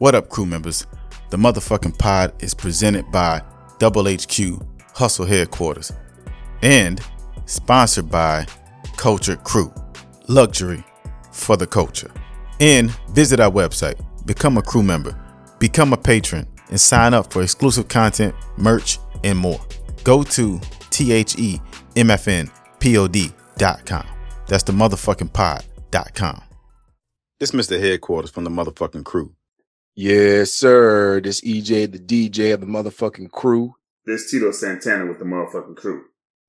What up, crew members? The motherfucking pod is presented by Double HQ Hustle Headquarters and sponsored by Cultured Crew. Luxury for the culture. And visit our website, become a crew member, become a patron, and sign up for exclusive content, merch, and more. Go to themfnpod.com. That's the motherfucking pod.com. This Mr. Headquarters from the motherfucking crew. Yes, sir. This EJ, the DJ of the motherfucking crew. This Tito Santana with the motherfucking crew.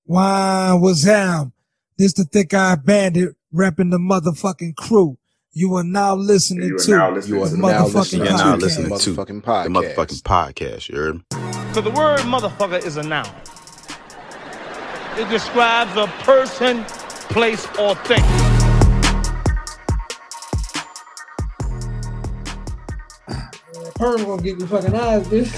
Why was Ham? This the thick eye bandit repping the motherfucking crew. You are now listening You are to now listening You are the now motherfucking listening You're now podcast. listening the to motherfucking The podcast. motherfucking podcast, you heard? Me. So the word motherfucker is a noun. It describes a person, place, or thing. Perm gonna get your fucking eyes, bitch.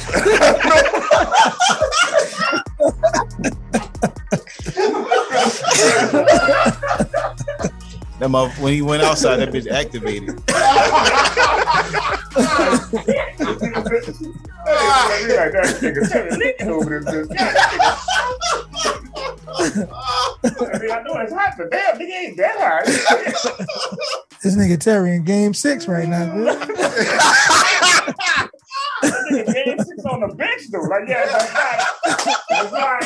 That mother, when he went outside, that bitch activated. like that nigga turning licking over this. I mean, I know it's hot, but damn, nigga ain't that hot. This nigga Terry in game six right now, bitch. That nigga game six on the bench though. Like, yeah, that's right. That's right.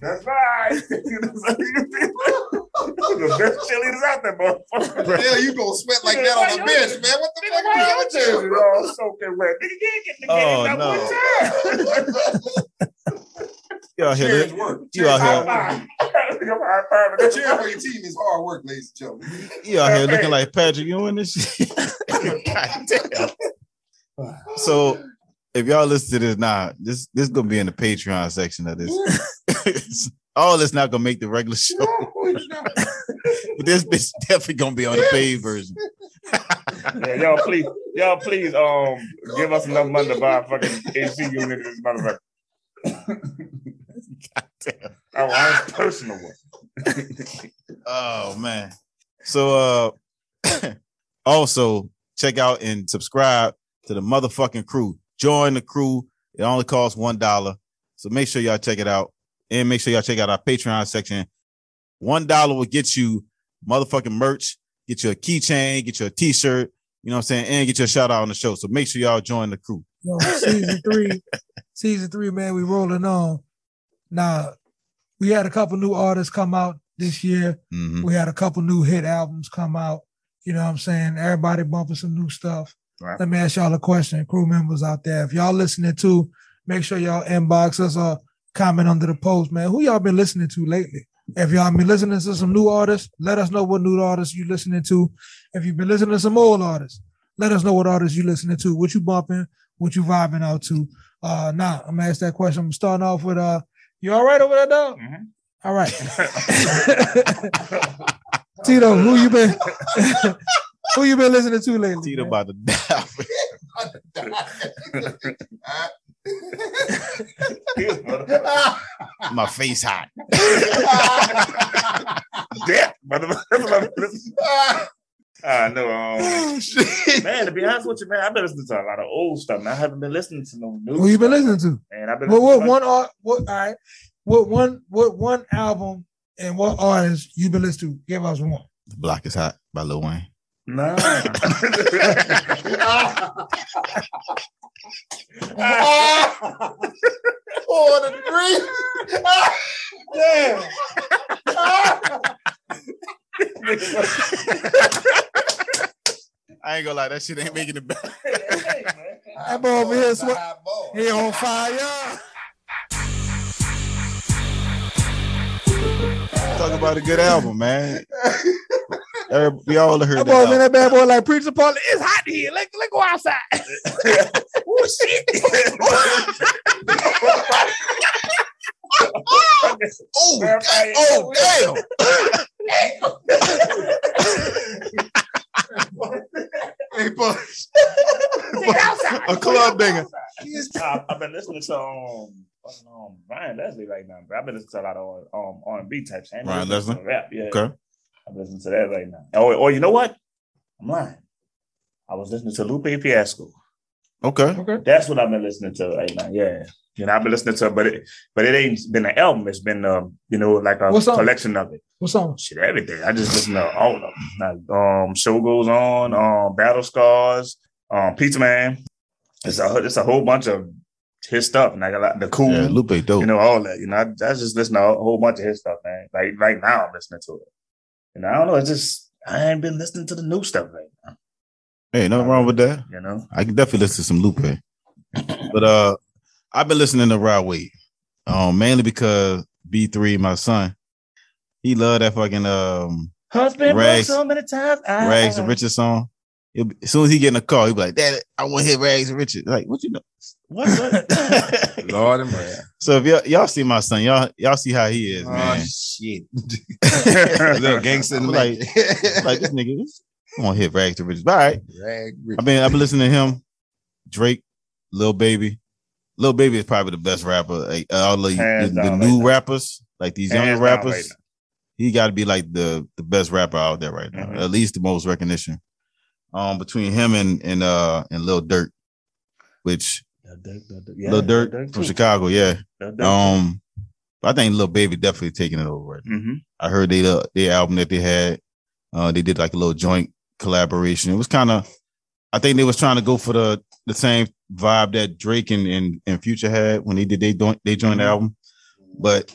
That's right. the best cheerleaders out there, motherfucker. Yeah, you gonna sweat like that on the bench, man. What the Nigga, fuck why is your wrong with jersey you? all soaking wet? Nigga, you ain't get the Oh, game no. that one time. You out here, Cheers work. you out here, Nigga, high five it. Cheering for your team is hard work, ladies and gentlemen. you out here looking like Patrick Ewing and shit. God damn. So if y'all listen to this now, this this gonna be in the Patreon section of this. All this not gonna make the regular show, but this bitch definitely gonna be on the paid version. Yeah, y'all please, y'all please, um, give us enough money to buy a fucking AC unit in this motherfucker. Oh, I personal one. Oh man. So uh also check out and subscribe to the motherfucking crew. Join the crew. It only costs one dollar. So make sure y'all check it out. And make sure y'all check out our Patreon section. One dollar will get you motherfucking merch, get you a keychain, get you a t-shirt, you know what I'm saying, and get you a shout out on the show. So make sure y'all join the crew. Yo, season three, season three, man, we rolling on. Now, we had a couple new artists come out this year. Mhm. We had a couple new hit albums come out. You know what I'm saying? Everybody bumping some new stuff. Right. Let me ask y'all a question, crew members out there. If y'all listening to, make sure y'all inbox us or comment under the post, man. Who y'all been listening to lately? If y'all been listening to some new artists, let us know what new artists you listening to. If you've been listening to some old artists, let us know what artists you listening to, what you bumping, what you vibing out to. Uh now I'm gonna ask that question. I'm starting off with uh you all right over there, dog? Mhm. All right. Tito, who you been who you been listening to lately? Tito man? about to die. My face hot. Death, motherfucker. I know. Um, Oh, man, to be honest with you, man, I've been listening to a lot of old stuff. Man. I haven't been listening to no new. Who you been listening to? Man, I've been What what one art what all right. What one what one album and what artist you been listening to? Give us one. The block is hot by Lil Wayne. No. Four to three. yeah. I ain't gonna lie, that shit ain't making it back. That boy over here sweat. Hot. He on fire. Talk about a good album, man. Every- We all heard That that. boy in album. that bad boy like preacher Paul. It's hot here. Let, let go outside. oh shit. Oh, Man, damn. oh, damn. hey, boy. A club banger. I- I've been listening to um, um Ryan Leslie right now, bro. I've been listening to a lot of um R and B types. Ryan Leslie? Rap, yeah. Okay. I'm listening to that right now. Or, or you know what? I'm lying. I was listening to Lupe Fiasco. Okay. Okay. That's what I've been listening to right now. Yeah. You know, I've been listening to, but it, but it ain't been an album. It's been, um, you know, like a What song? collection of it. What's on? Shit, everything. I just listen to all of them. Like, um, show goes on, um, battle scars, um, Pizza Man. It's a it's a whole bunch of his stuff. And like a lot, the cool, Yeah, Lupe dope. you know, all that. You know, I, I just listen to a whole bunch of his stuff, man. Like right now, I'm listening to it. And I don't know. It's just I ain't been listening to the new stuff right now. hey, nothing wrong with that. You know, I can definitely listen to some Lupe. But uh I've been listening to Rod Wave. Um, mainly because B3, my son, he loved that fucking um husband Rags- so many times. I, Rags and Richard song. Be- as soon as he get in the car, he'll be like, Dad, I want to hit Rags and Richard. Like, what you know? What? what? Lord and mercy. so if y'all, y'all see my son, y'all y'all see how he is, Oh man. shit. Little gangster like, like, this nigga, this- I want to hit Rags and Richard. All right. Rag I mean, I've been listening to him, Drake, Lil Baby. Lil Baby is probably the best rapper. Like, all the, the, the new right now. rappers, like these younger rappers, right he got to be like the the best rapper out there right now. Mhm. At least the most recognition. Um, between him and and uh and Lil Durk, which Yeah, Lil Durk from too. Chicago, yeah. Um, I think Lil Baby definitely taking it over. Right. Mhm. I heard they uh, their album that they had. Uh, they did like a little joint collaboration. It was kind of, I think they was trying to go for the the same vibe that Drake and and, and Future had when they did they joint they joint Mhm. album. But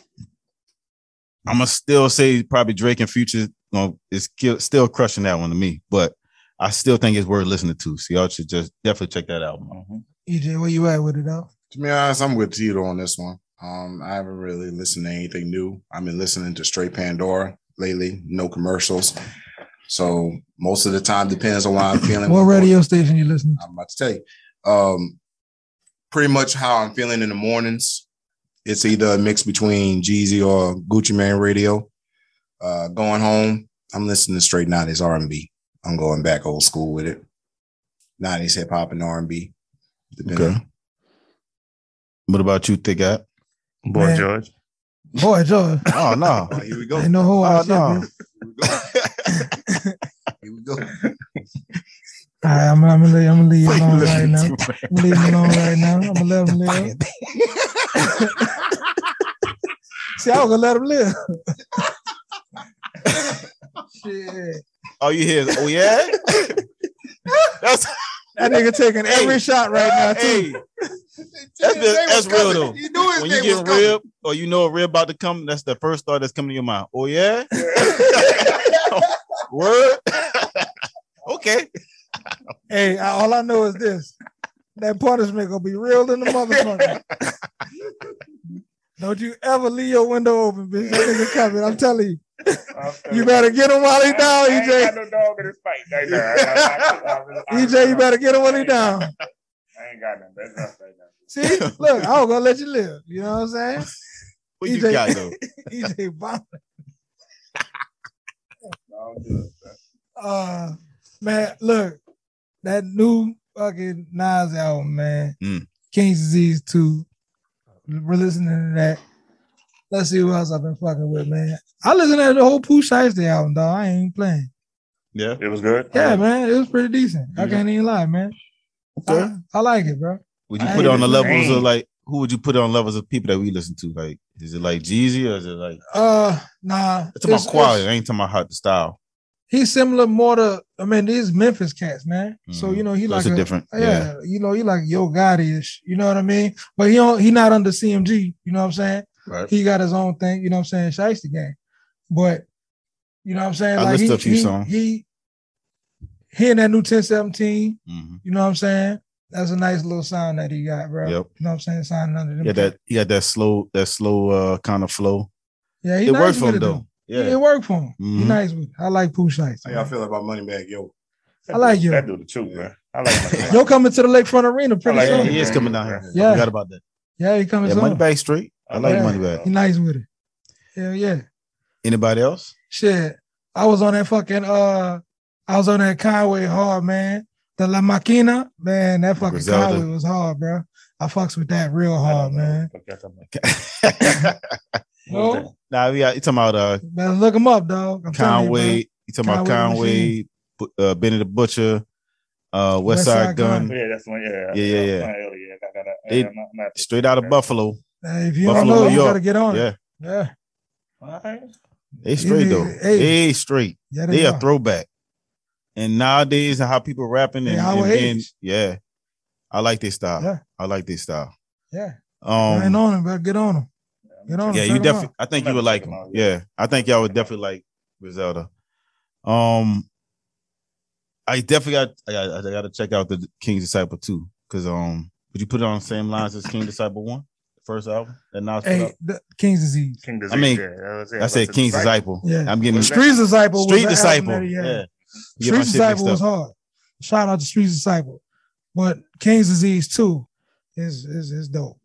I'm gonna still say probably Drake and Future you know, is still crushing that one to me. But I still think it's worth listening to. So y'all should just definitely check that album. out. Mhm. EJ, where you at with it though? To be honest, I'm with Tito on this one. Um, I haven't really listened to anything new. I've been listening to straight Pandora lately, no commercials. So most of the time depends on what I'm feeling. What radio station you listening to? I'm about to tell you. Um, pretty much how I'm feeling in the mornings. It's either a mix between Jeezy or Gucci Mane radio. Uh, going home, I'm listening to straight 90s R&B. I'm going back old school with it. 90s hip hop and R&B. Okay. What about you, Thick App? Boy Man. George. Boy, George. Oh no. Oh, here we go. Ain't no whole Oh, lot no. Here we go. All right, I'm, I'm gonna leave, I'm gonna leave you alone right now. I'm gonna leave him alone right now. I'm gonna let him live. See, I was gonna let him live. Shit. All you hear is, oh yeah. That's That nigga taking every shot right now, too. hey. That's, the- that's real though. You knew his When you get was rib or you know a rib about to come, that's the first thought that's coming to your mind. Oh yeah, word. okay. Hey, I- all I know is this. That punishment gonna be real in the motherfucker. Don't you ever leave your window open, bitch. That nigga coming. I'm telling you. You better get him while he down, I ain't got EJ. no dog in this fight right now. I- I- I- I- EJ, you better get him while he down. I ain't got nothing. That's rough right now. See, look, I was gonna let you live. You know what I'm saying? What you EJ. got though? EJ bomb. No, good. Uh man, look, that new fucking Nas album, man. Mm. King's Disease 2. We're listening to that. Let's see who else I've been fucking with, man. I listened to the whole Pooh Shiesty album, dog. I ain't playing. Yeah. It was good. Yeah, man, it was pretty decent. I Mhm. can't even lie, man. Okay. I, I like it, bro. Would you I put it on the ain't- levels of like who would you put it on levels of people that we listen to? Like, is it like Jeezy or is it like Uh, nah. it's about quality? I ain't talking about hot the style. he's similar more to. I mean, these Memphis cats, man. So Mhm. you know he So like it's a different. Yeah, Yeah. you know he like Yo Gotti-ish. You know what I mean? But he don't. He not under CMG. You know what I'm saying? Right. He got his own thing. You know what I'm saying? Shiesty gang. But you know what I'm saying? I Like he, a few he, songs. he he in that new 1017. Mhm. You know what I'm saying? That's a nice little sound that he got, bro. Yep. You know what I'm saying? Sounding under them. He got that. He got that slow. That slow uh kind of flow. Yeah, he it nice worked for him it, though. Yeah, Yeah. it worked for him. He Mhm. nice with it. I like Pooh Shiesty. How y'all feel about Moneybagg Yo? That I like you. That dude the truth, man. I like my Yo coming to the Lakefront Arena pretty like soon. he is coming down here. Yeah. I forgot about that. Yeah, he coming Yeah, soon. money bag straight. I like Yeah. money bag. He nice with it. Hell yeah. Anybody else? Shit. I was on that fucking uh I was on that Conway hard, man. The La Maquina, man, that fucking Griselda. Conway was hard, bro. I fucks with that real hard, man. No, nah, we got you talking about uh better look him up, dog. I'm telling you, Conway. You talking about Conway Conway, uh, Benny the Butcher, uh, West West Side Side Gun, Gun. Yeah, that's one. Yeah, Yeah, yeah, yeah. Earlier. I got that. They- I'm not- I'm not- straight out of Buffalo. Hey, if you Buffalo, don't know, New you York. gotta get on Yeah, it. Yeah. All right. they straight though. Hey. They straight. Yeah, They a are. throwback. And nowadays, and how people rapping and, and being, yeah, I like this style. Yeah. I like this style. Yeah. I ain't Um, on him, better get on him. Get on yeah, check you definitely. I think you would like check him. him out, Yeah. yeah. I think y'all would definitely like Griselda. Um, I definitely got. I got. I got to check out the King's Disciple too, because um, would you put it on the same lines as King Disciple one, the first album that Nas put Hey, out? the King's disease. King I mean, yeah, that was it. I said King's it's Disciple. Yeah. I'm getting What's that? Streets Disciple. Street Disciple. album that he had. Yeah. Get my Streets shit mixed Disciple was hard. Shout out to Streets Disciple. But King's Disease too is is is dope.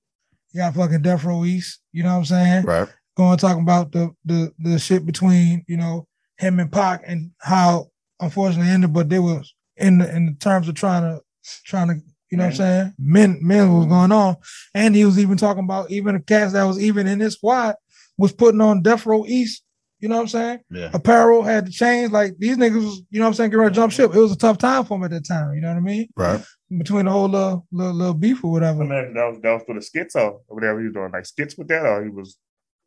You got fucking Death Row East, you know what I'm saying? Right. Going talking about the the the shit between, you know, him and Pac and how unfortunately ended, but they was in the in the terms of trying to trying to, you know what I'm mm. saying? Men men was going on. And he was even talking about even a cast that was even in his squad was putting on Death Row East, you know what I'm saying? Yeah. apparel had to change. Like these niggas, was, you know what I'm saying, get ready to jump ship. It was a tough time for him at that time. You know what I mean? Right. Between the whole little little, little beef or I whatever. mean, that was that was for the skits or whatever he was doing, like skits with that, or he was.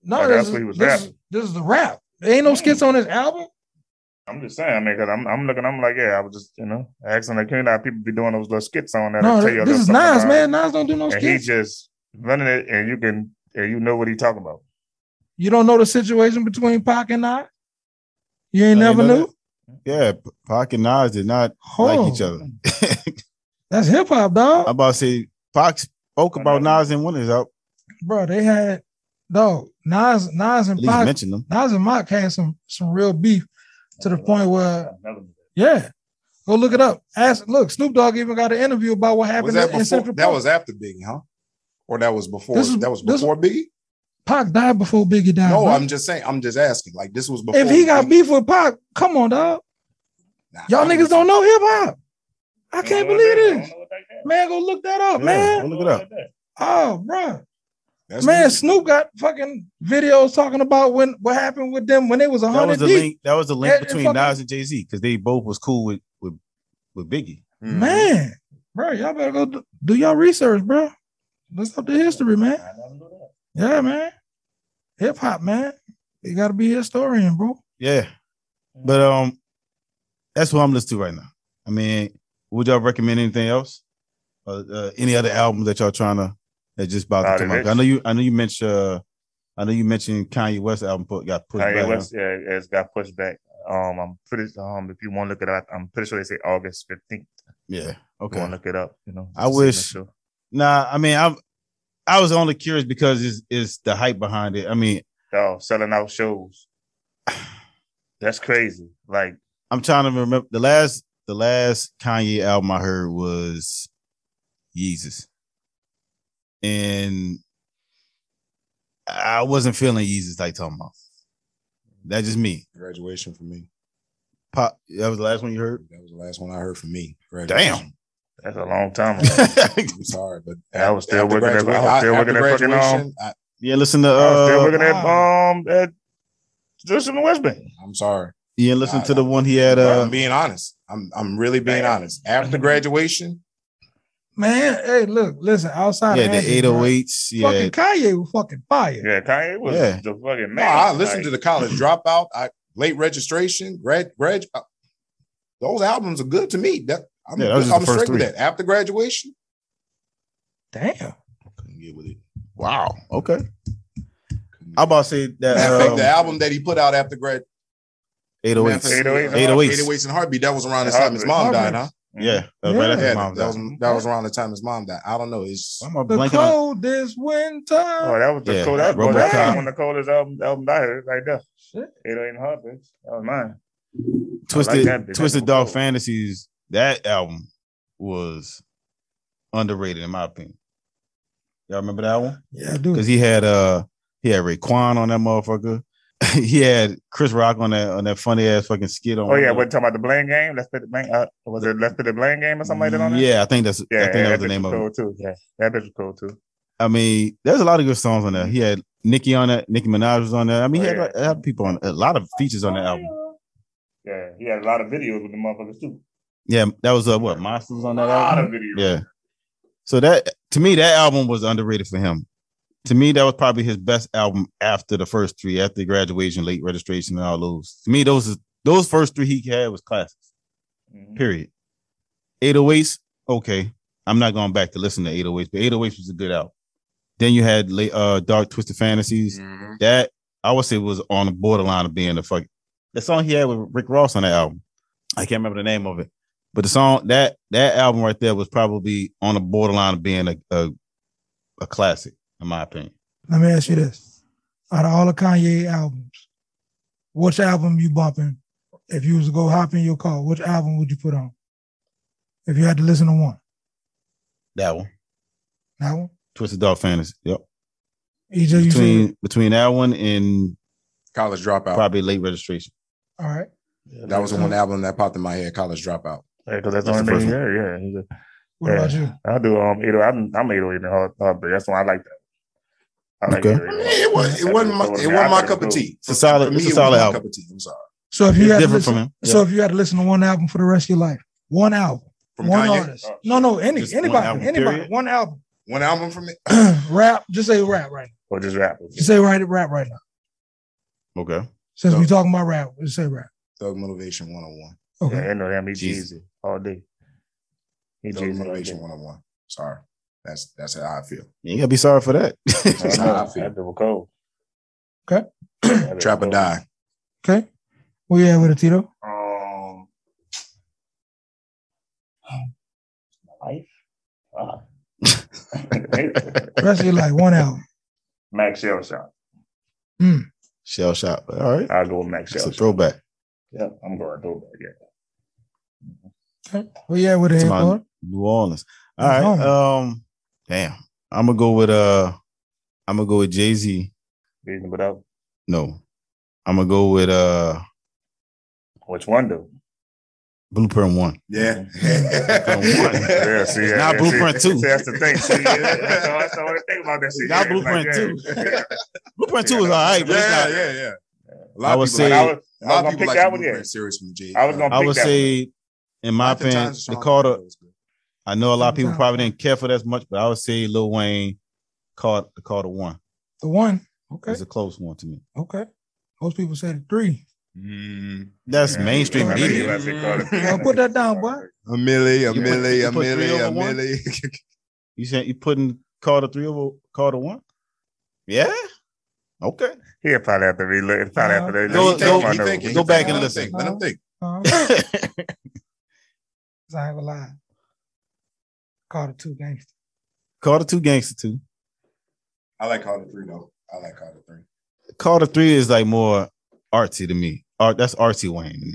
No, Like, this, that's is, what he was this, is, rapping. this is the rap. There ain't no skits on this album. I'm just saying, I mean, because I'm I'm looking, I'm like, yeah, I was just, you know, asking like, you know, how people be doing those little skits on that. No, and tell you this little is something Nas, about man. Nas don't do no And he just running it, and you can, and you know what he talking about. You don't know the situation between Pac and Nas? You ain't I never didn't know knew? Yeah. Pac and Nas did not Oh, like each other. That's hip hop, dog. I'm about to say Pac spoke about Nas and one of his out. Bro, they had dog. Nas, Nas At and least Pac, mention them. Nas and Mock had some some real beef to the point where I never knew that. Yeah. Go look it up. Ask look, Snoop Dogg even got an interview about what happened Was that in before? Central That was after Biggie, huh? Or that was before? This is- that was this- before Biggie. Pac died before Biggie died. No, bro. I'm just saying. I'm just asking. Like this was before. if he got Biggie. beef with Pac, come on, dog. Nah, Y'all I'm niggas just- don't know hip hop. I can't believe what that- I this. don't know what that is. Man, go look that up, Yeah. man. Go look it up. Oh, bro. That's Man, good. Snoop got fucking videos talking about when what happened with them when they was a That was hundred the deep. link. That was the link And- and between fucking- Nas and Jay Z because they both was cool with with with Biggie. Mhm. Man, bro, y'all better go do, do y'all research, bro. Look up the history, man. I never that. Yeah, man. Hip hop, man. You gotta be a historian, bro. Yeah, but um, that's what I'm listening to right now. I mean, would y'all recommend anything else? Uh, uh, any other albums that y'all trying to that just about to come out? I know you. I know you mentioned. Uh, I know you mentioned Kanye West album put, got pushed Kanye back. West, yeah, it's got pushed back. Um, I'm pretty. Um, if you want to look it up, I'm pretty sure they say August 15th. Yeah. Okay. want to look it up, you know. I wish- sure. Nah, I mean, I'm. I was only curious because it's, it's the hype behind it. I mean, Dog, selling out shows. That's crazy. Like, I'm trying to remember the last the last Kanye album I heard was Yeezus. And I wasn't feeling Yeezus like talking about. That's just me. Graduation for me. Pop that was the last one you heard? That was the last one I heard from me. Graduation. Damn. that's a long time ago. I'm sorry, but I was still working at- I was still working at fucking, um, graduation, I, yeah, listen to I was still uh working at wow. um at just in the West Bank. I'm sorry. yeah, listen I- to the one he had uh I'm being honest. I'm I'm really being Damn. honest. After graduation, Man, hey, look, listen, outside yeah, of the Anthony, 808s. Yeah. fucking Kanye was fucking fire. Yeah, Kanye was Yeah. the fucking man. no, I listened Like, to the college dropout. I late registration, grad grad. uh, those albums are good to me. That I'm, Yeah, that was I'm the first straight with that. After graduation, Damn. couldn't get with it. Wow. Okay. I'm about to say that Matter of um, the album that he put out after grad 808s. 808s. 808s. 808s and Heartbeat. That was around the time his mom died, huh? Yeah. that was right Yeah, mom that was that was around the time his mom died. I don't know. It's Why am I The blanking on coldest winter. Oh, that was the Yeah, cold. That was, Robocop. that was one of the coldest album album I heard right there. Shit. Eight ain't hard, bitch. That was mine. Twisted that. Twisted Dog was cool. Fantasies. That album was underrated in my opinion. Y'all remember that one? Yeah, I do. Because he had uh he had Raekwon on that motherfucker. he had Chris Rock on that on that funny ass fucking skit on. Oh yeah, what talking about the blame game? Let's play the blame. Uh, was it Let's play the blame game or something like that on there? Yeah, I think that's yeah. I think that was the name of it. cool too. Yeah, that bitch was cool too. I mean, there's a lot of good songs on there. He had Nicki on that. Nicki Minaj was on there. I mean, he Oh, had yeah. a people on a lot of features on the album. Yeah, he had a lot of videos with the motherfuckers too. Yeah, that was uh what Monsters on A that lot album. of videos. Yeah. So that to me, that album was underrated for him. To me, that was probably his best album after the first three, after graduation, late registration, and all those. To me, those those first three he had was classics. Mhm. Period. 808s, okay. I'm not going back to listen to 808s, but 808s was a good album. Then you had uh Dark Twisted Fantasies. Mhm. That I would say was on the borderline of being the fuck. The song he had with Rick Ross on that album. I can't remember the name of it. But the song that that album right there was probably on the borderline of being a a, a classic, in my opinion. Let me ask you this: Out of all the Kanye albums, which album you bumping? If you was to go hop in your car, which album would you put on? If you had to listen to one, That one. that one. Twisted Dark Fantasy. Yep. EJ, you Between said, between that one and College Dropout. probably late registration. all right. That was the one album that popped in my head. College Dropout. Yeah, because that's, That's the the only thing. first Yeah, yeah. What Yeah. about you? I do um 808. I'm I'm 808 in heartbreak. That's why I like that. I like Okay. 808. It, was, it wasn't my, it wasn't my cup of tea. It's a solid- me, it's a solid album. cup of tea. I'm sorry. So if you It's had to different listen, from him. so if you had to listen to one album for the rest of your life, one album, From one Kanye, artist, oh, no, no, any Just one anybody, album, anybody, period? one album, one album from it. rap. Just say rap right. Or just rap. now. Just say right, rap right now. Okay. Since So- we talking about rap, just say rap. Thug Motivation 101. Okay. Yeah, I know him. He Jesus. Jeezy all day. He Thug Jeezy all day. Motivation 101. Sorry. That's that's how I feel. You ain't gotta be sorry for that. That's how. I feel. That was cold. Okay. That Trap or die. Okay. Where you at with it, Tito? Um, life. Ah. Rest of your life, one album. Max Shell Shot. Shell shot. All right. I'll go with Max Shell. It's a Shot. throwback. Yeah, I'm going throwback. Yeah. Okay. Where you at with it, It's Head my- Boy? New Orleans. All That's right. home. Um, damn. I'm gonna go with uh I'm gonna go with Jay-Z. Reasonable doubt. No. I'm gonna go with uh Which one though? Blueprint One. Yeah. Yeah, see, It's yeah, not yeah, Blueprint see, two. see, that's the thing. See, yeah, that's, the, that's the only thing about that shit. Not yeah, Blueprint like, two. Blueprint Two is all right, but it's yeah, not. yeah, yeah. A lot I would say- Like, I like, was, a I lot was of gonna people pick like that the one. Yeah, Blueprint series from Jay. I was gonna I would that one. say, in my Life opinion, Times the Carter. Carter was good. I know a lot of people Sometimes. probably didn't care for that as much, but I would say Lil Wayne caught the Carter One. The one. Okay. It's a close one to me. Okay. Most people say the three. Mm, That's Yeah. mainstream media. you have to call it- Well, put that down, boy. a milli, a You milli, you a milli, a milli. You said you putting Carter three over Carter one? Yeah. Okay. He'll probably have to relook. Probably have to Go- relook. go- my thinking, Go back thinking. and Let listen. think, Let him think. Uh, I ain't gonna lie. Carter two gangster. Carter two gangster two. I like Carter three though. I like Carter three. Carter three is like more artsy to me. Art that's artsy Wayne. to me.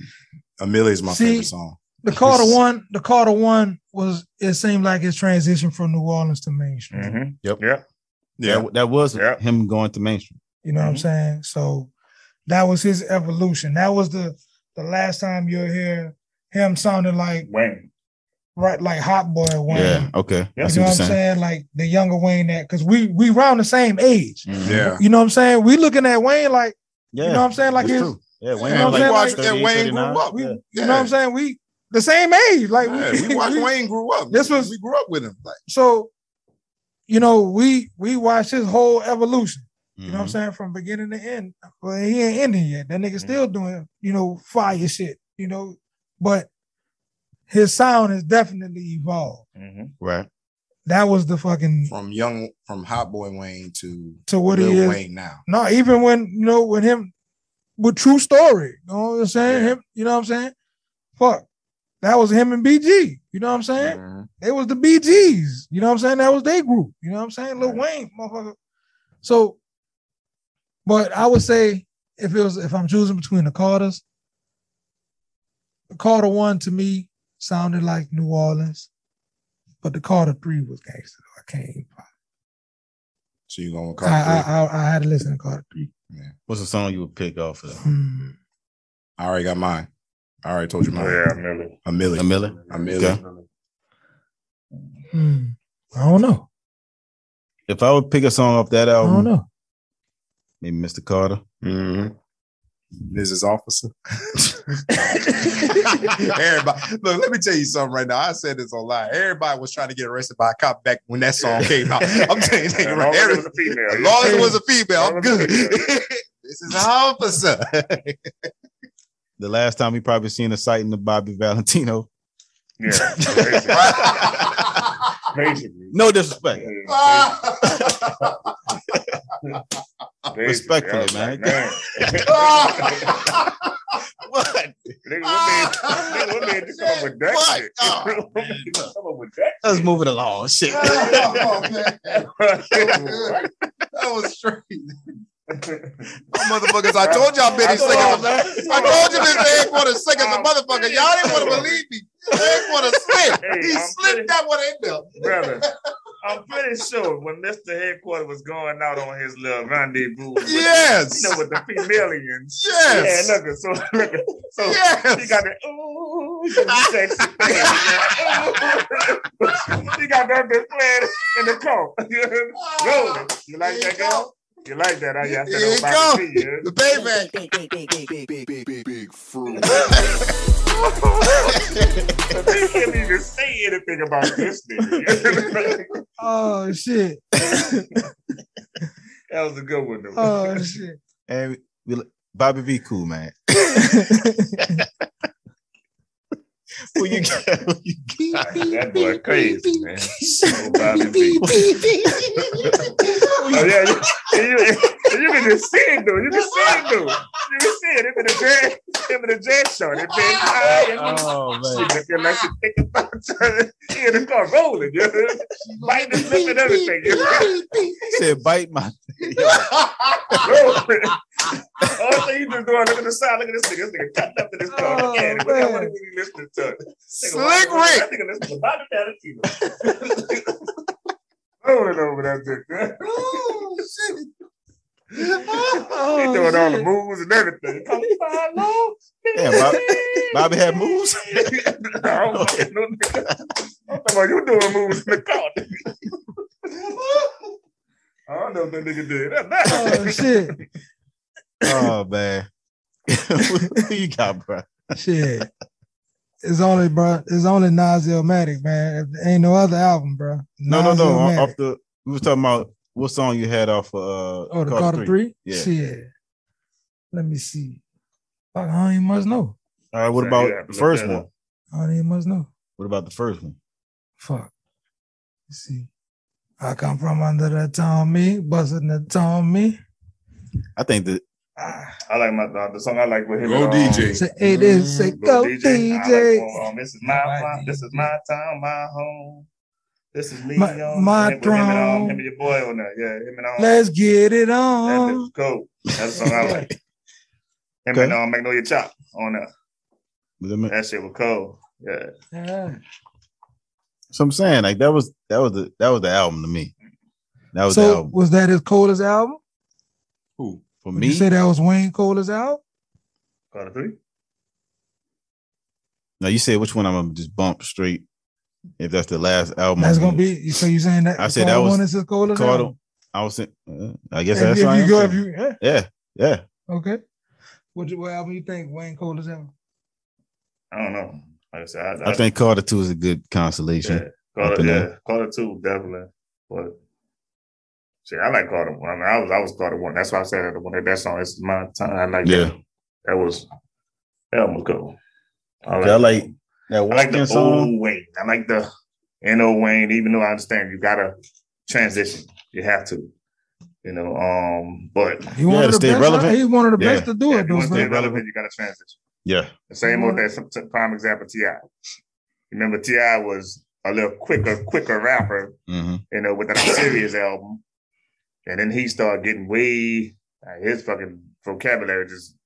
A milli is my See, favorite song. The Carter one, the Carter one was it seemed like his transition from New Orleans to mainstream. Mhm. Yep. Yeah. Yeah, That, that was Yeah. him going to mainstream. You know what I'm Mhm. saying? So that was his evolution. That was the the last time you'll hear him sounding like Wayne. Right like Hot Boy Wayne. Yeah. Okay. Yeah. You know what what I'm saying. saying? Like the younger Wayne that because we we around the same age. Mhm. yeah. You know what I'm saying? We looking at Wayne like Yeah. you know what I'm saying? Like That's his true. Yeah. Wayne Yeah, know was what like watched that Wayne grew up. we, Yeah. you know what I'm saying? We the same age. Like Yeah, we, we watched we- Wayne grew up. This was- we grew up with him. Like so you know, we we watched his whole evolution. You know what I'm Mhm. saying? From beginning to end. Well, he ain't ending yet. That nigga Mhm. still doing, you know, fire shit, you know. But his sound has definitely evolved. Mhm. Right. That was the fucking from young, from Hot Boy Wayne to to what he is. Wayne now. No, even when you know when him with True Story. You know what I'm saying? Yeah. Him, you know what I'm saying? Fuck. That was him and BG. You know what I'm saying? Mhm. They was the BGs. You know what I'm saying? That was their group. You know what I'm saying? Lil Wayne, motherfucker. So, but I would say if it was if I'm choosing between the Carters, the Carter one to me sounded like New Orleans, but the Carter three was gangster. I can't. Even, So you going with I, Carter I, three? I I had to listen to Carter three. What's the song you would pick off of that? Hmm. I already got mine. I already told you mine. yeah, Millie. A million. A million. A million. Okay. Hmm. I don't know. If I would pick a song off that album, I don't know. maybe Mr. Carter. Mrs. Officer. Everybody, look, let me tell you something right now. I said this online. Everybody was trying to get arrested by a cop back when that song came out. I'm telling you, As nigga, long as it every- was a female. as long as it was a female, I'm As long as good. it was a this is an officer. The last time we probably seen a sight in the Bobby Valentino. Yeah. Basically. Basically. No disrespect. Yeah, basically. Respectfully, I was man. like, What? Nigga, what made, nigga, what made you come up with that What? shit? Oh, what come up with that Let's move it along. Shit. oh, man. That was straight. motherfuckers, I told y'all Benny I singing. told- I told you Mr. Headquarters singing the motherfucker. Y'all didn't want to believe me. Headquarters slipped. Hey, He I'm slipped pretty- that one in there. Brother, I'm pretty sure when Mr. Headquarters was going out on his little rendezvous, with, Yes. you know, with the femalians. Yes. Yeah, look, so look, so Yes. he got the ooh, you sexy thing. he got that bitch playing in the car. Rolling. You like that girl? You like that? I yeah, I Here you oh, go. Bobby P, yeah. The payback. Big, big, big, big, big, big, big, big, big fruit. But they can't even say anything about this nigga. Oh shit. that was a good one though. Oh shit. And we, we- Bobby V cool, man. Who you got? Who you got? that boy crazy, man. Oh, Bobby B. Oh yeah, you, you, you can just see it though. You can see it though. You can see it. Him in the dress, him in the dress shirt. It been high and Oh she man. looking like she thinking about turning. He in the car rolling, you know? biting his lip and everything. You know? Said bite my. All thing you just doing, look at the side, look at this nigga. This nigga tapped up to this car. Oh, what the hell you listening to? Slick Rick. I think I to Bobby I know what that dick. Oh, shit. Oh, they doing shit. all the moves and everything. Bobby had moves. no, I don't okay. no, I'm talking about you doing moves in the car. I don't know what that nigga did. Oh shit! Oh man. Who you got, bro? Shit. It's only, bro. It's only Nas Illmatic, man. If ain't no other album, bro. No, no, no. Illmatic. Off the we was talking about what song you had off of uh Oh, the Carter, three. Yeah. Shit. Let me see. Fuck, I don't even must know. All right, what So about you the first one? up. I don't even must know. What about the first one? Fuck. Let's see. I come from under the Tommy, busting the Tommy. I think that I like my uh, the song I like with him. Go and, um, DJ. say it is, say Go go DJ. I like, um, this is my, my this is my town, my home. This is me. My- um, my with him and, um, him and your boy on there. Yeah, him and um, Let's get it that on. bitch cool. That's the song I like. Him Okay. and um, Magnolia Chop on there. let That shit was cool. Yeah. Yeah. so I'm saying like that was that was the that was the album to me. That was the So album. was that his coldest album? Who? For Would me? you say that was Wayne coldest out. Carter three. Now you said which one I'm gonna just bump straight. If that's the last album, That's gonna be. So you saying that? I said that was one is his coldest Carter. album? I was saying, uh, I guess If, that's if what you go, if you yeah, Yeah, yeah. okay. What, you- what album you think Wayne coldest album? I don't know. Like I said, I think Carter Two is a good consolation. yeah, Carter, yeah. Carter two definitely. But see, I like Carter one. I mean, I was I was Carter one. That's why I said that when that song is my time. I like Yeah. that. That was that was cool. I I like that I like the song. old Wayne. I like the N.O. Wayne, even though I understand you gotta transition. You have to. You know, um, but He one Yeah, of to stay best. relevant. He's one of the Yeah. best to do yeah, it, if you want to stay relevant, you gotta transition. Yeah, The same with that some- some prime example T.I. Remember T.I. was a little quicker, quicker rapper, hmm you know, with that serious album. And then he started getting way like, his fucking vocabulary just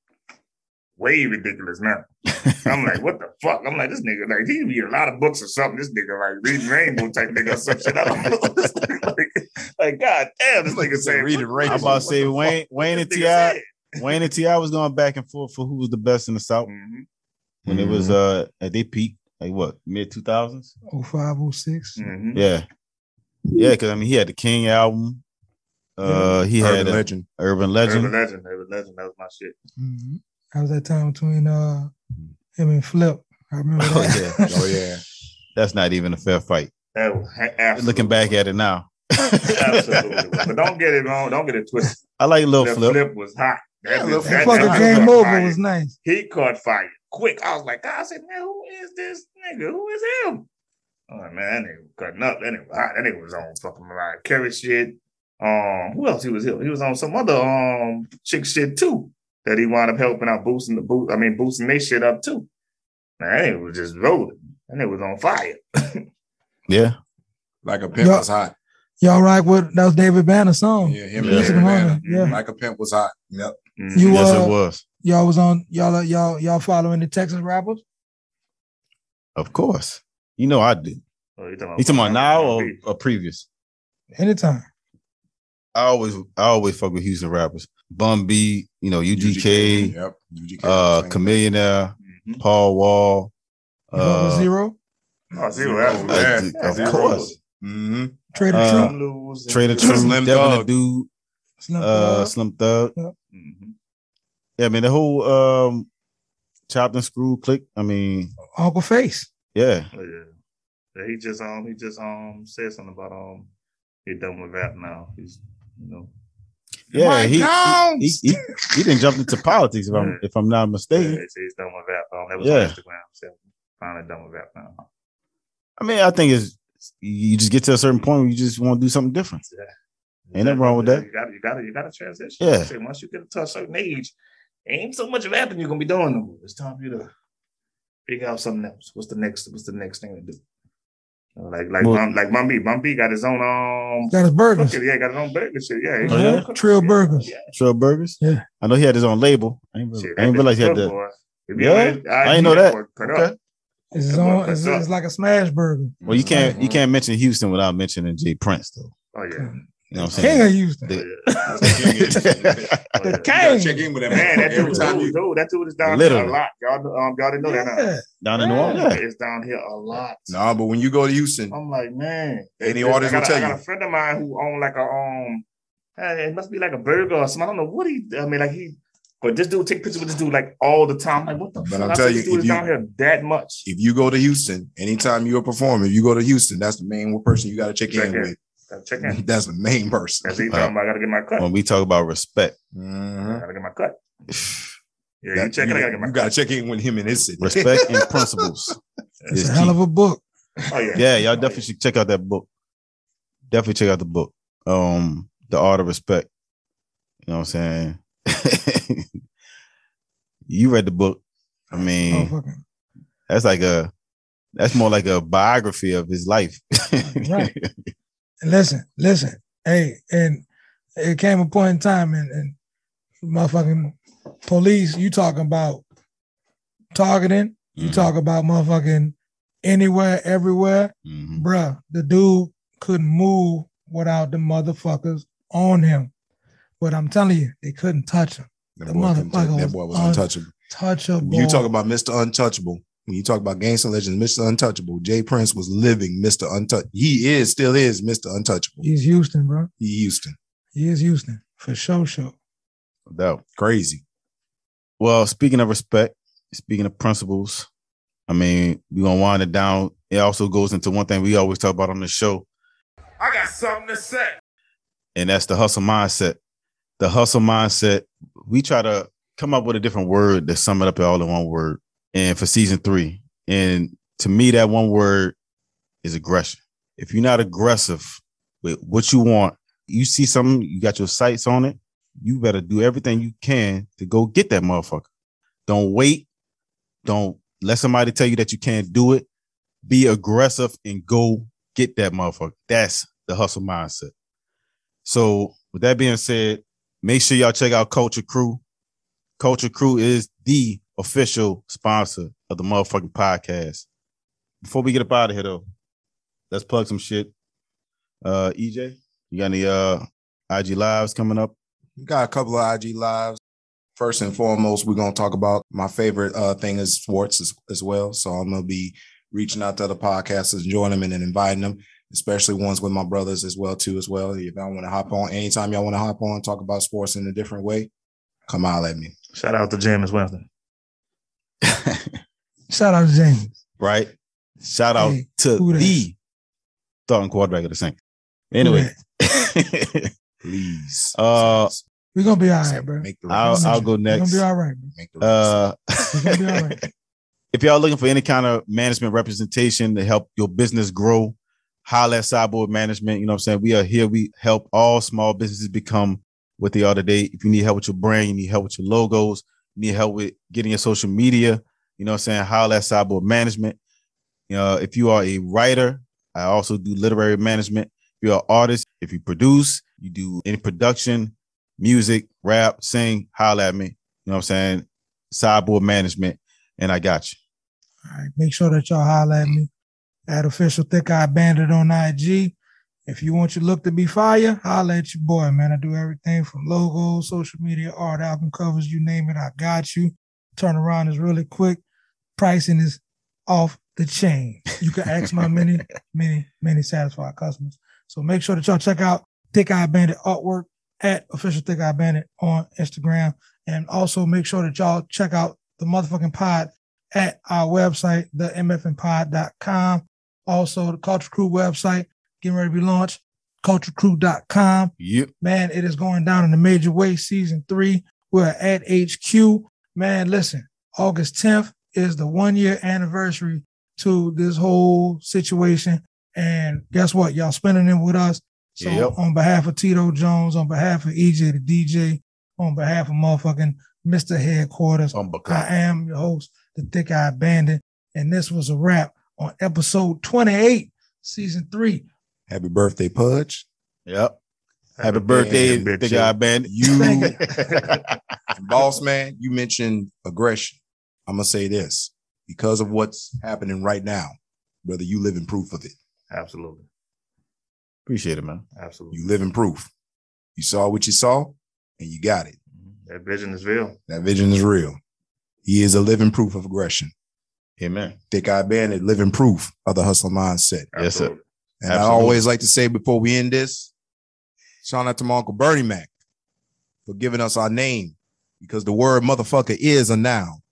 way ridiculous now. I'm like, what the fuck? I'm like, this nigga, like, he read a lot of books or something. This nigga, like, reading Rainbow type nigga or some shit. I don't know. Like, like, god damn, this nigga saying, reading rainbow. I'm about to say what the Wayne, fuck Wayne and this Ti. Wayne and Ti was going back and forth for who was the best in the South Mhm, when it was uh at their peak, like what mid two thousands. 05, 06. mhm. Yeah, yeah, because I mean he had the King album. Uh, he had Urban a legend. Urban Legend. Urban Legend, Urban Legend, that was my shit. Mhm. That was that time between uh him and Flip. I remember Oh that. yeah, Oh yeah. that's not even a fair fight. That was absolutely Looking back at it now, absolutely. But don't get it wrong. Don't get it twisted. I like little Flip. flip. was hot. That, Yeah, Lil that- Flip That that- fucking that game over fire. was nice. He caught fire quick. I was like, I said, man, who is this nigga? Who is him? Oh man, that nigga was cutting up. That nigga was hot. That nigga was on fucking Mariah Carey shit. Um, who else he was? He was on some other um chick shit too. That he wound up helping out boosting the boot. I mean, boosting their shit up too. Man, that nigga was just rolling. That nigga was on fire. Yeah, Like a pimp Yeah. was hot. Y'all right with that was David Banner's song. Yeah, him Yeah. and David Banner. Yeah. Like a pimp was hot. Yep. Mhm. You yes, uh, it was. y'all was on y'all y'all y'all following the Texas rappers? Of course, you know I did. Oh, you talking You talking about now or, R&B? or previous? Anytime. I always, I always fuck with Houston rappers. Bun B, you know UGK, Yep. UGK. uh, Same. Chamillionaire, Mhm. Paul Wall. You fuck with Uh, zero. Oh, zero, Zero, absolutely. uh, Yeah, of zero. course, Mhm. Trader uh, Trump. Some lose and- Trader True, Slim Devin the Thug. Dude, Slim uh, Thug. Slim Thug. Mhm. Yeah, I mean the whole um, chopped and screwed click. I mean, Uncle Face. yeah, Oh, yeah. Yeah, He just um he just um said something about um he done with rap now. He's you know yeah. He, he, he, he, he didn't jump into politics if I'm if I'm not mistaken. he said he's done with rap. Um, that was Yeah. on Instagram. So finally done with rap now. I mean, I think it's you just get to a certain point where you just want to do something different. Ain't nothing wrong with that. You got to you got you got to transition. Yeah. Say, once you get to a certain age, ain't so much of rapping you're gonna be doing no more. It's time for you to figure out something else. What's the next? What's the next thing to do? You know, Like like Well- like Bun B. Bun B got his own um Got his burgers. cooking. Yeah, got his own burger shit. Yeah, Oh, yeah? cooking Trill shit. Burgers. Yeah. Trill Burgers. Yeah. I know he had his own label. I didn't, Shit, I didn't realize he had good, the. boy. If you Yeah? ain't- I ain't know that. Okay. It's his own. It's, it's like a smash burger. Well, you can't you Mhm. can't mention Houston without mentioning J Prince though. Oh yeah. You know what I'm King saying? of Houston. The- Oh, The yeah. You gotta king. check in with him Man, that every dude, time dude, you. dude, that dude is down Literally. here a lot. Y'all, um, y'all didn't know that. Now. Down in New Orleans. Yeah. It's down here a lot. No, but when you go to Houston, I'm like, man. Any I artist got will a- tell I got you. a friend of mine who owned like a um, it must be like a burger or something. I don't know what he. I mean, like he. But this dude take pictures with this dude like all the time. Like what the? But fuck? I'm telling you, dude if is you- down here that much. if you go to Houston, anytime you're a performer, if you go to Houston, that's the main one person you got to check Check in in. with. Gotta check in. That's the main person. That's he talking about. I gotta get my cut. When we talk about respect, I Mhm. gotta get my cut. Yeah, you check it. I gotta get my you cut. got to check in with him in his city. respect and principles. It's is a hell of a book. Oh yeah. Yeah, y'all definitely should check out that book. Definitely check out the book. Um, The Art of Respect. You know what I'm saying? you read the book. I Oh, mean, fucking. that's like a that's more like a biography of his life. Right. Listen, listen. Hey, and it came a point in time, and, and motherfucking police, you talking about targeting, you Mhm. talk about motherfucking anywhere, everywhere. Mhm. Bruh, the dude couldn't move without the motherfuckers on him. But I'm telling you, they couldn't touch him. That The motherfucker that was boy was un- untouchable. Touchable. You talk about Mr. Untouchable, when you talk about gangster legends, Mr. Untouchable, J Prince was living Mr. Untouchable. He is, still is Mr. Untouchable. He's Houston, bro. He Houston. He is Houston for sure, sure. No doubt. Crazy. Well, speaking of respect, speaking of principles, I mean, we're gonna wind it down. It also goes into one thing we always talk about on the show, I got something to say. and that's the hustle mindset. The hustle mindset, we try to come up with a different word to sum it up all in one word. And for season three, and to me, that one word is aggression. If you're not aggressive with what you want, you see something, you got your sights on it, you better do everything you can to go get that motherfucker. Don't wait. Don't let somebody tell you that you can't do it. Be aggressive and go get that motherfucker. That's the hustle mindset. So, with that being said, make sure y'all check out Culture Crew. Culture Crew is the official sponsor of the motherfucking podcast. Before we get up out of here, though, let's plug some shit. Uh, EJ, you got any uh IG lives coming up? We got a couple of IG lives. First and foremost, we're gonna talk about my favorite uh, thing is sports as, as well. So I'm gonna be reaching out to other podcasters, joining them and inviting them, especially ones with my brothers as well too. As well, if y'all want to hop on, anytime y'all want to hop on, talk about sports in a different way, come out at me. Shout out to Jameis Winston. Shout out to Jameis. right? Shout out Hey, to who that? the starting quarterback of the Saints. Anyway, Please. Uh, We're gonna be all right, bro. Make the I'll, I'll go We're next. gonna be all right, bro. Make the Uh, We're gonna be all right. if y'all looking for any kind of management representation to help your business grow, holla at Sideboard Management. You know what I'm saying? We are here. We help all small businesses become what they are today. If you need help with your brand, you need help with your logos, you need help with getting your social media, you know what I'm saying? Holla at Sideboard Management. You know, if you are a writer, I also do literary management. If you're an artist, if you produce, you do any production, music, rap, sing, holla at me. You know what I'm saying? Sideboard Management, and I got you. All right. Make sure that y'all holler at me at official thick eye bandit on IG. If you want your look to be fire, holla at your boy, man. I do everything from logos, social media, art, album covers, you name it. I got you. Turnaround is really quick. Pricing is off the chain. You can ask my many, many, many satisfied customers. So make sure that y'all check out Thick Eye Bandit artwork at official Thick Eye Bandit on Instagram. And also make sure that y'all check out the motherfucking pod at our website, the mfnpod.com. Also, the Culture Crew website, getting ready to be launched, culturecrew.com. Yep. Man, it is going down in a major way. Season three, we're at HQ. Man, listen, August 10th is the one year anniversary to this whole situation. And guess what? Y'all spending it with us. So Yep. on behalf of Tito Jones, on behalf of EJ the DJ, on behalf of motherfucking Mr. Headquarters, I am your host, the Thick Eye Bandit, and this was a wrap on episode 28, season three. Happy birthday, Pudge. Yep. Happy birthday, bitch, Big yeah. Eye Bandit. You, Thank you. and boss man, you mentioned aggression. I'm gonna say this because of what's happening right now, brother. You live in proof of it. Absolutely. Appreciate it, man. Absolutely. You live in proof. You saw what you saw, and you got it. Mm-hmm. That vision is real. That vision is real. He is a living proof of aggression. Amen. Thick Eye Bandit, living proof of the hustle mindset. Yes, sir. Absolutely. And I always like to say before we end this, shout out to my uncle Bernie Mac for giving us our name because the word motherfucker is a noun.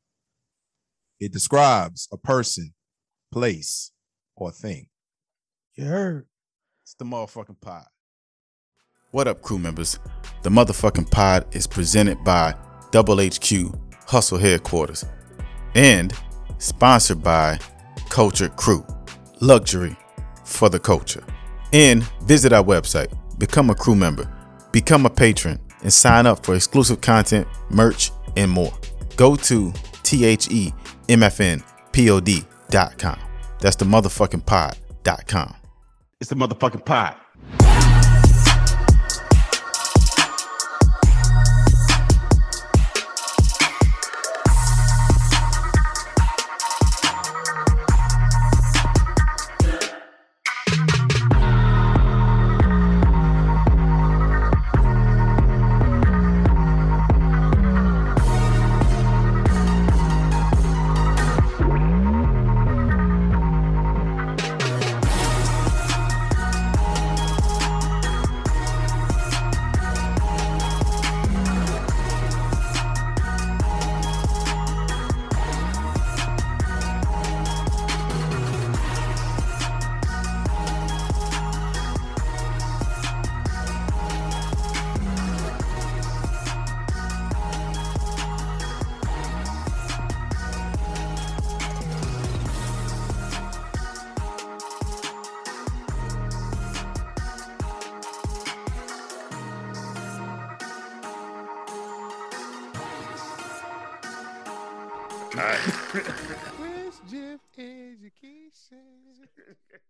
It describes a person, place, or thing. You heard. It's the motherfucking pod. What up, crew members? The motherfucking pod is presented by Double HQ Hustle Headquarters and sponsored by Culture Crew, luxury for the culture. And visit our website, become a crew member, become a patron, and sign up for exclusive content, merch, and more. Go to themfnpod.com. That's the motherfucking pod.com. It's the motherfucking pod. All